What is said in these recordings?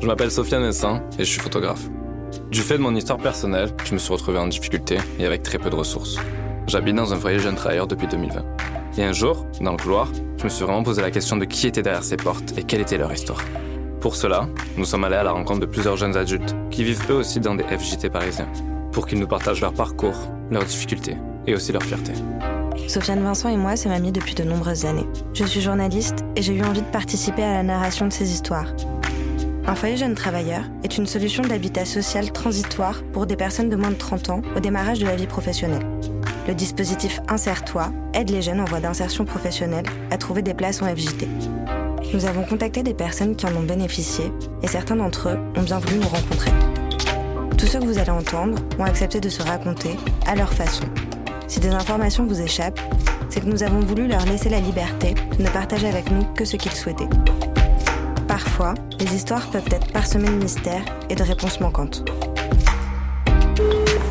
Je m'appelle Sofiane Messin et je suis photographe. Du fait de mon histoire personnelle, je me suis retrouvé en difficulté et avec très peu de ressources. J'habite dans un foyer jeune travailleur depuis 2020. Et un jour, dans le couloir, je me suis vraiment posé la question de qui était derrière ces portes et quelle était leur histoire. Pour cela, nous sommes allés à la rencontre de plusieurs jeunes adultes qui vivent eux aussi dans des FJT parisiens, pour qu'ils nous partagent leur parcours, leurs difficultés et aussi leur fierté. Sofiane Vincent et moi sommes amis depuis de nombreuses années. Je suis journaliste et j'ai eu envie de participer à la narration de ces histoires. Un foyer jeune travailleur est une solution d'habitat social transitoire pour des personnes de moins de 30 ans au démarrage de la vie professionnelle. Le dispositif Insère-toi aide les jeunes en voie d'insertion professionnelle à trouver des places en FJT. Nous avons contacté des personnes qui en ont bénéficié et certains d'entre eux ont bien voulu nous rencontrer. Tous ceux que vous allez entendre ont accepté de se raconter à leur façon. Si des informations vous échappent, c'est que nous avons voulu leur laisser la liberté de ne partager avec nous que ce qu'ils souhaitaient. Parfois, les histoires peuvent être parsemées de mystères et de réponses manquantes.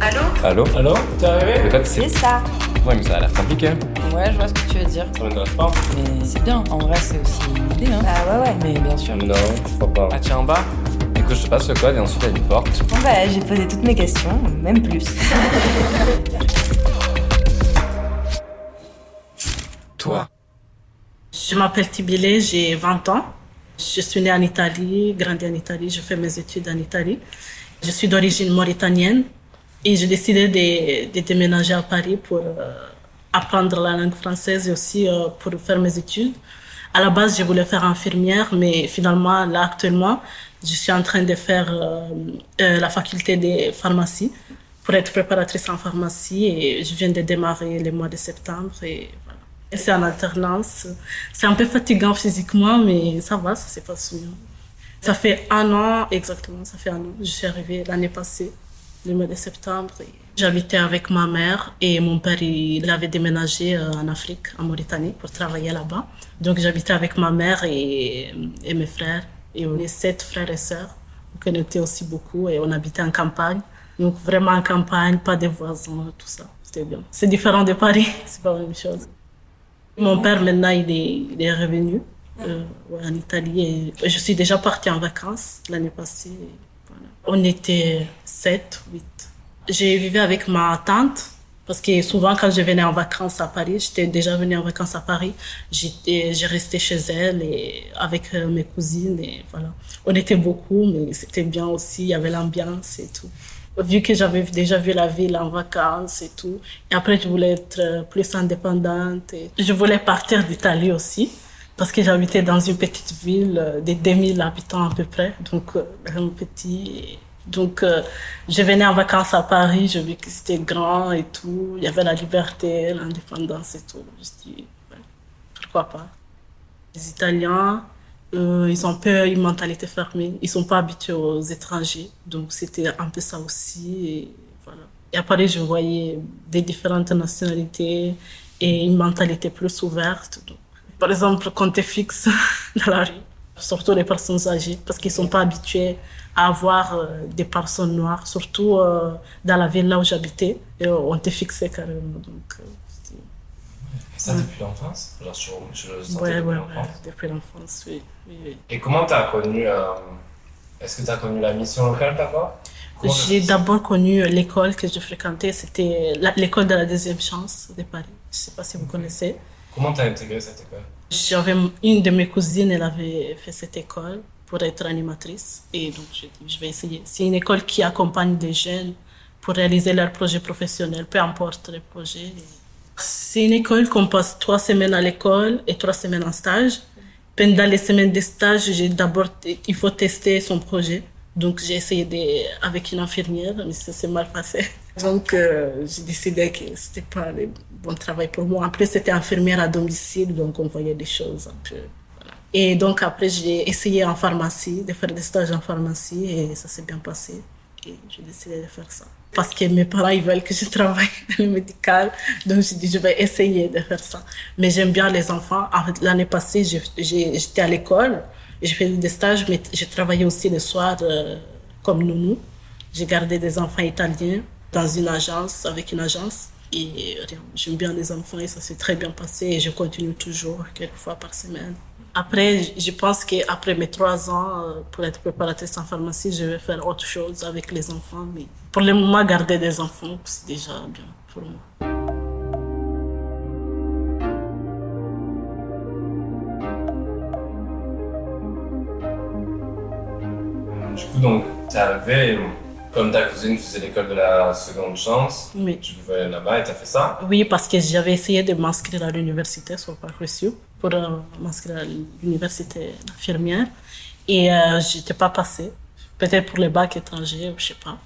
Allô Allô Allô T'es arrivé Peut-être c'est... C'est ça Ouais, mais ça a l'air compliqué. Ouais, je vois ce que tu veux dire. Ça m'intéresse pas. Mais c'est bien, en vrai, c'est aussi une idée, hein. Ah ouais ouais. Mais bien sûr. Non, je crois pas. Ah tiens, en bas Écoute, je te passe le code et ensuite il y a une porte. Bon bah j'ai posé toutes mes questions, même plus. Toi. Je m'appelle Tibile, j'ai 20 ans. Je suis née en Italie, grandi en Italie, je fais mes études en Italie. Je suis d'origine mauritanienne et j'ai décidé de, déménager à Paris pour euh, apprendre la langue française et aussi euh, pour faire mes études. À la base, je voulais faire infirmière, mais finalement, là, actuellement, je suis en train de faire euh, la faculté de pharmacie pour être préparatrice en pharmacie et je viens de démarrer le mois de septembre C'est en alternance. C'est un peu fatigant physiquement, mais ça va, ça se passe bien. Ça fait un an, exactement, ça fait un an. Je suis arrivée l'année passée, le mois de septembre. J'habitais avec ma mère et mon père, il avait déménagé euh, en Afrique, en Mauritanie, pour travailler là-bas. Donc j'habitais avec ma mère et, et mes frères. Et on est sept frères et sœurs. On était aussi beaucoup et on habitait en campagne. Donc vraiment en campagne, pas de voisins, tout ça. C'était bien. C'est différent de Paris, c'est pas la même chose. Mon père, maintenant, il est, revenu euh, en Italie. Je suis déjà partie en vacances l'année passée. On était sept, huit. J'ai vécu avec ma tante. Parce que souvent, quand je venais en vacances à Paris, j'étais déjà venue en vacances à Paris, j'étais, j'ai resté chez elle et avec euh, mes cousines et voilà. On était beaucoup, mais c'était bien aussi, il y avait l'ambiance et tout. Vu que j'avais déjà vu la ville en vacances et tout, et après je voulais être euh, plus indépendante. Je voulais partir d'Italie aussi, parce que j'habitais dans une petite ville euh, de 2000 habitants à peu près, donc euh, vraiment petit. Et donc, je venais en vacances à Paris, je vis que c'était grand et tout. Il y avait la liberté, l'indépendance et tout. Je dit, ouais, pourquoi pas? Les Italiens, euh, ils ont peu une mentalité fermée. Ils sont pas habitués aux étrangers. Donc, c'était un peu ça aussi. Et, voilà. et à Paris, je voyais des différentes nationalités et une mentalité plus ouverte. Donc, par exemple, quand tu es fixe dans la rue, surtout les personnes âgées, parce qu'ils sont pas habitués à avoir euh, des personnes noires, surtout euh, dans la ville là où j'habitais, on t'est fixé carrément. Donc, euh, Ça depuis l'enfance Genre, je, je le sentais ouais, depuis ouais, l'enfance. depuis l'enfance, oui. oui, oui. Et comment t'as connu. euh, Est-ce que t'as connu la mission locale d'abord? J'ai d'abord connu l'école que je fréquentais, c'était l'école de la deuxième chance de Paris. Je sais pas si vous connaissez. Comment t'as intégré cette école? J'avais une de mes cousines, elle avait fait cette école pour être animatrice. Et donc, je, je vais essayer. C'est une école qui accompagne des jeunes pour réaliser leurs projets professionnels, peu importe les projets. C'est une école qu'on passe trois semaines à l'école et trois semaines en stage. Pendant les semaines de stage, d'abord, il faut tester son projet. Donc, j'ai essayé de, avec une infirmière, mais ça s'est mal passé. Donc, euh, j'ai décidé que c'était pas le bon travail pour moi. Plus, c'était infirmière à domicile, donc on voyait des choses un peu. Et donc, après, j'ai essayé en pharmacie, de faire des stages en pharmacie, et ça s'est bien passé. Et j'ai décidé de faire ça. Parce que mes parents, ils veulent que je travaille dans le médical. Donc, j'ai dit, je vais essayer de faire ça. Mais j'aime bien les enfants. L'année passée, j'étais à l'école. J'ai fait des stages, mais j'ai travaillé aussi le soir euh, comme nounou. J'ai gardé des enfants italiens dans une agence, avec une agence. Et rien, j'aime bien les enfants et ça s'est très bien passé. Et je continue toujours, quelques fois par semaine, Après, je pense qu'après mes trois ans, euh, pour être préparatrice en pharmacie, je vais faire autre chose avec les enfants. Mais pour le moment, garder des enfants, c'est déjà bien pour moi. Du coup, donc, arrivé, et comme ta cousine faisait l'école de la seconde chance, Oui. tu le voyais là-bas et t'as fait ça? Oui, parce que j'avais essayé de m'inscrire à l'université sur Parcoursup pour euh, m'inscrire à l'université d'infirmière et euh, j'étais pas passée. Peut-être pour le bac étranger, je sais pas.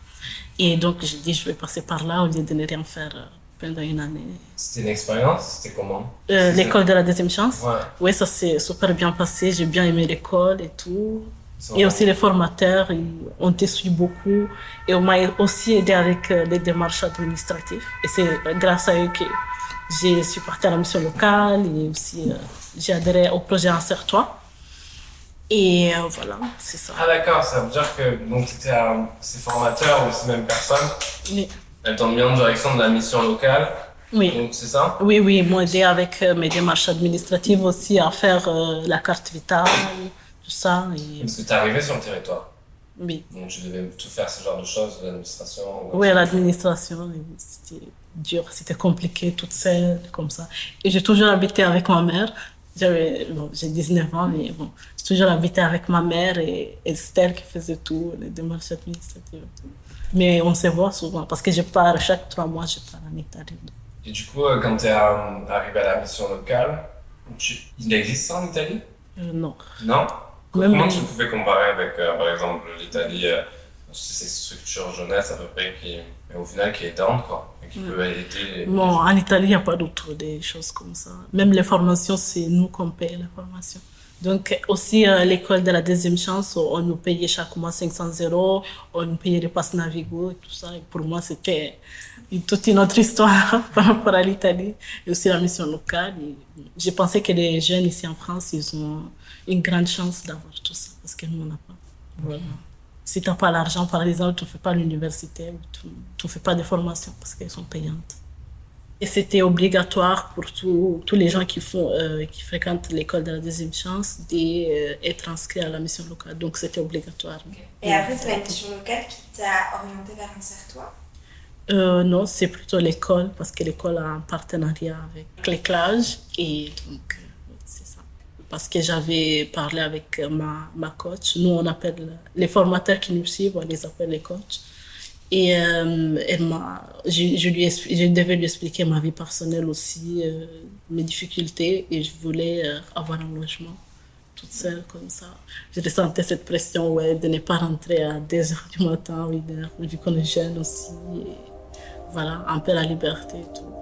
Et donc j'ai dit je vais passer par là au lieu de ne rien faire euh, pendant une année. C'était une expérience, c'était comment? Euh, l'école de la deuxième chance. Ouais. Oui, ça s'est super bien passé. J'ai bien aimé l'école et tout. Et aussi les formateurs, ont te suivi beaucoup. Et on m'a aussi aidé avec les démarches administratives. Et c'est grâce à eux que j'ai supporté la mission locale et aussi euh, j'ai adhéré au projet Insère-toi. Et euh, voilà, c'est ça. Ah d'accord, ça veut dire que donc t'étais à ces formateurs ou ces mêmes personnes, Oui, elles t'ont mis en direction de la mission locale, oui, donc c'est ça? Oui, oui, ils m'ont aidé avec euh, mes démarches administratives aussi à faire euh, la carte vitale, tout ça. Et, Parce que t'es arrivé sur le territoire, oui. donc tu devais tout faire ce genre de choses, l'administration. ou- Oui, l'administration, c'était dur, c'était compliqué, toute seule, comme ça. Et j'ai toujours habité avec ma mère. J'avais, bon, j'ai 19 ans, mais bon, j'ai toujours habité avec ma mère et, et c'est elle qui faisait tout, les démarches administratives. Mais on se voit souvent parce que je pars chaque trois mois, je pars en Italie. Et du coup, euh, quand t'es euh, arrivé à la mission locale, tu- il existe ça en Italie? Euh, non. Non? Même- Comment tu pouvais comparer avec, euh, par exemple, l'Italie, euh, ces structures jeunesse à peu près qui, mais au final, qui est aidante, quoi, et qui Mm. peut aider les... Bon, en Italie, il n'y a pas d'autres des choses comme ça. Même les formations, c'est nous qu'on paye les formations. Donc, aussi, euh, l'école de la deuxième chance, on nous payait chaque mois 500 euros, on nous payait les passes Navigo et tout ça. Et pour moi, c'était toute une autre histoire par rapport à l'Italie. Et aussi la mission locale. Et je pensais que les jeunes ici en France, ils ont une grande chance d'avoir tout ça, parce que nous, on n'a pas. Voilà. Si tu n'as pas l'argent, par exemple, tu ne fais pas l'université, tu ne fais pas de formation parce qu'elles sont payantes. Et c'était obligatoire pour tous les gens qui, font, euh, qui fréquentent l'école de la deuxième chance d'être inscrits à la mission locale. Donc c'était obligatoire. Et après, c'est la mission locale qui t'a orienté vers Insère-toi Euh, non, c'est plutôt l'école parce que l'école a un partenariat avec l'éclage et donc euh, c'est ça. Parce que j'avais parlé avec ma, ma coach. Nous, on appelle les formateurs qui nous suivent, on les appelle les coachs. Et euh, elle m'a, je, je, lui, je devais lui expliquer ma vie personnelle aussi, euh, mes difficultés, et je voulais euh, avoir un logement toute seule comme ça. Je ressentais cette pression ouais, de ne pas rentrer à 2 heures du matin, 8 heures, vu qu'on est jeune aussi. Voilà, un peu la liberté et tout.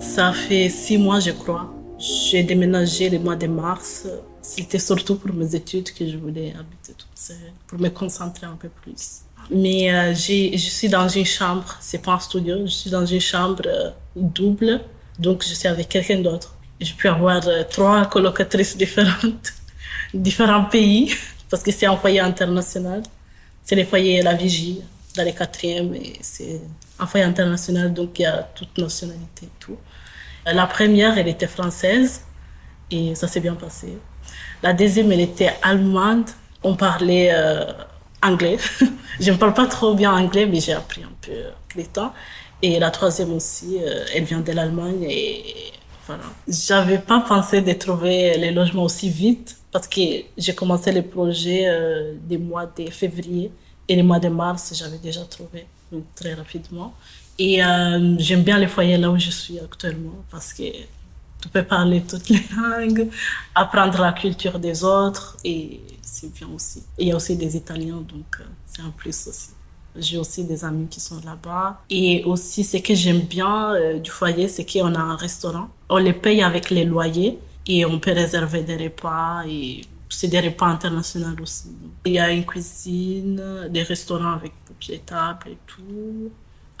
Ça fait six mois, je crois. J'ai déménagé le mois de mars. C'était surtout pour mes études que je voulais habiter toute seule, pour me concentrer un peu plus. Mais euh, je suis dans une chambre, c'est pas un studio, je suis dans une chambre euh, double, donc je suis avec quelqu'un d'autre. Je peux avoir euh, trois colocatrices différentes, différents pays, parce que c'est un foyer international. C'est le foyer La Vigie, dans les quatrièmes, et c'est un foyer international, donc il y a toute nationalité et tout. La première, elle était française, et ça s'est bien passé. La deuxième, elle était allemande. On parlait euh, anglais. Je ne parle pas trop bien anglais, mais j'ai appris un peu avec le temps. Et la troisième aussi, euh, elle vient de l'Allemagne et voilà. J'avais pas pensé de trouver les logements aussi vite parce que j'ai commencé le projet euh, des mois de février et les mois de mars, j'avais déjà trouvé très rapidement. Et euh, j'aime bien les foyers là où je suis actuellement parce que tu peux parler toutes les langues, apprendre la culture des autres et c'est bien aussi. Il y a aussi des Italiens, donc euh, c'est un plus aussi. J'ai aussi des amis qui sont là-bas. Et aussi, ce que j'aime bien euh, du foyer, c'est qu'on a un restaurant. On les paye avec les loyers et on peut réserver des repas et c'est des repas internationaux aussi. Il y a une cuisine, des restaurants avec papier table et tout.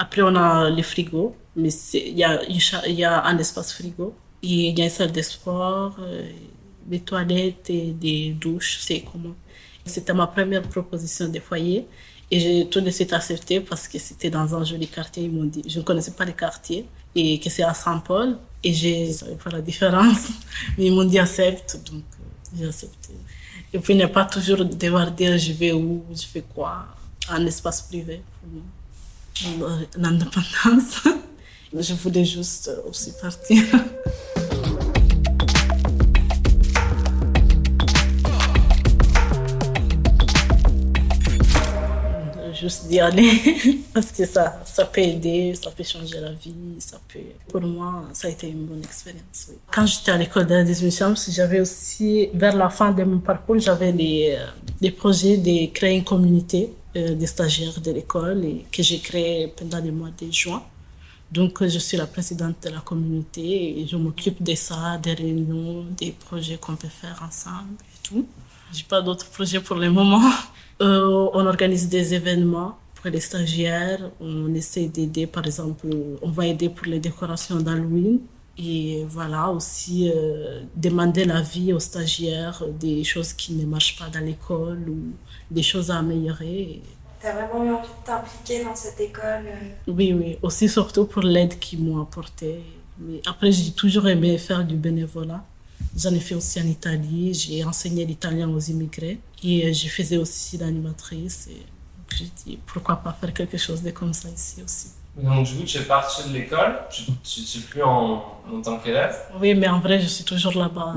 Après, on a les frigos, mais il y a, un espace frigo. Il y a une salle de sport, euh, des toilettes et des douches, c'est comment? C'était ma première proposition de foyer. Et j'ai tout de suite accepté parce que c'était dans un joli quartier. Ils m'ont dit, je ne connaissais pas les quartiers et que c'est à Saint-Paul. Et je savais pas la différence. Mais ils m'ont dit accepte, donc euh, j'ai accepté. Et puis, ne pas toujours devoir dire je vais où, je fais quoi, un espace privé pour l'indépendance. Je voulais juste aussi partir. juste d'y aller parce que ça, ça peut aider, ça peut changer la vie, ça peut... Pour moi, ça a été une bonne expérience. Quand j'étais à l'école de la j'avais aussi, vers la fin de mon parcours, j'avais les, les projets de créer une communauté euh, des stagiaires de l'école et que j'ai créé pendant le mois de juin. Donc, je suis la présidente de la communauté et je m'occupe de ça, des réunions, des projets qu'on peut faire ensemble et tout. J'ai pas d'autres projets pour le moment. Euh, on organise des événements pour les stagiaires. On essaie d'aider, par exemple, on va aider pour les décorations d'Halloween. Et voilà, aussi euh, demander l'avis aux stagiaires des choses qui ne marchent pas dans l'école ou des choses à améliorer. Tu as vraiment eu envie de t'impliquer dans cette école euh? Oui, oui. Aussi, surtout pour l'aide qu'ils m'ont apportée. Mais après, j'ai toujours aimé faire du bénévolat. J'en ai fait aussi en Italie. J'ai enseigné l'italien aux immigrés. Et euh, je faisais aussi l'animatrice. J'ai dit, pourquoi pas faire quelque chose de comme ça ici aussi? Donc, du coup, tu es partie de l'école, tu n'es plus en, en tant qu'élève Oui, mais en vrai, je suis toujours là-bas.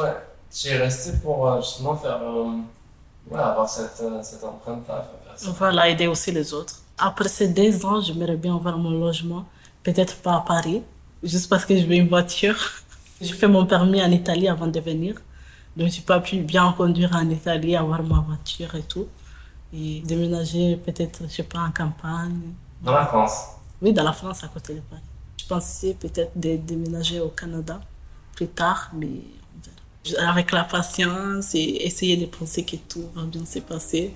Ouais. Tu es resté pour euh, justement faire, euh, ouais, avoir cette, cette empreinte-là. Voilà, aider aussi les autres. Après ces deux ans, j'aimerais bien avoir mon logement. Peut-être pas à Paris, juste parce que je veux une voiture. J'ai fait mon permis en Italie avant de venir. Donc, j'ai pas pu bien conduire en Italie, avoir ma voiture et tout. Et déménager peut-être, je sais pas, en campagne. Dans la France Oui, dans la France, à côté de Paris. Je pensais peut-être de déménager au Canada plus tard, mais avec la patience et essayer de penser que tout va bien se passer.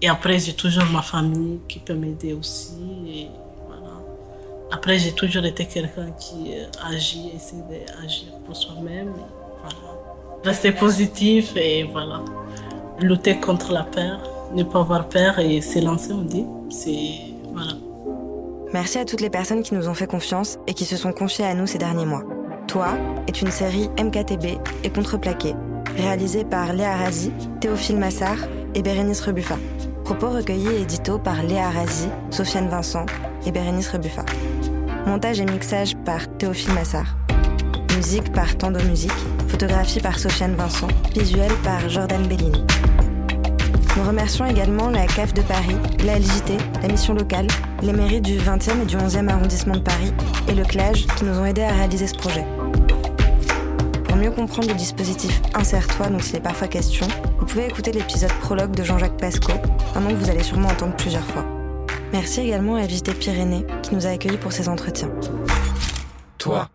Et après, j'ai toujours ma famille qui peut m'aider aussi. Et voilà. Après, j'ai toujours été quelqu'un qui euh, agit, essaie d'agir pour soi-même. Voilà. Rester positif et voilà. Lutter contre la peur, ne pas avoir peur et s'élancer, on dit. C'est. Voilà. Merci à toutes les personnes qui nous ont fait confiance et qui se sont confiées à nous ces derniers mois. Toi est une série MKTB et Contreplaqué, réalisée par Léa Razi, Théophile Massard et Bérénice Rebuffa. Propos recueillis et édito par Léa Razi, Sofiane Vincent et Bérénice Rebuffa. Montage et mixage par Théophile Massard. Musique par Tando Musique. Photographie par Sofiane Vincent. Visuel par Jordan Bellini. Nous remercions également la CAF de Paris, la LJT, la mission locale, les mairies du 20e et du 11e arrondissement de Paris et le CLAGE qui nous ont aidés à réaliser ce projet. Pour mieux comprendre le dispositif Insère-toi dont il est parfois question, vous pouvez écouter l'épisode prologue de Jean-Jacques Pasco, un nom que vous allez sûrement entendre plusieurs fois. Merci également à LJT Pyrénées qui nous a accueillis pour ces entretiens. Toi.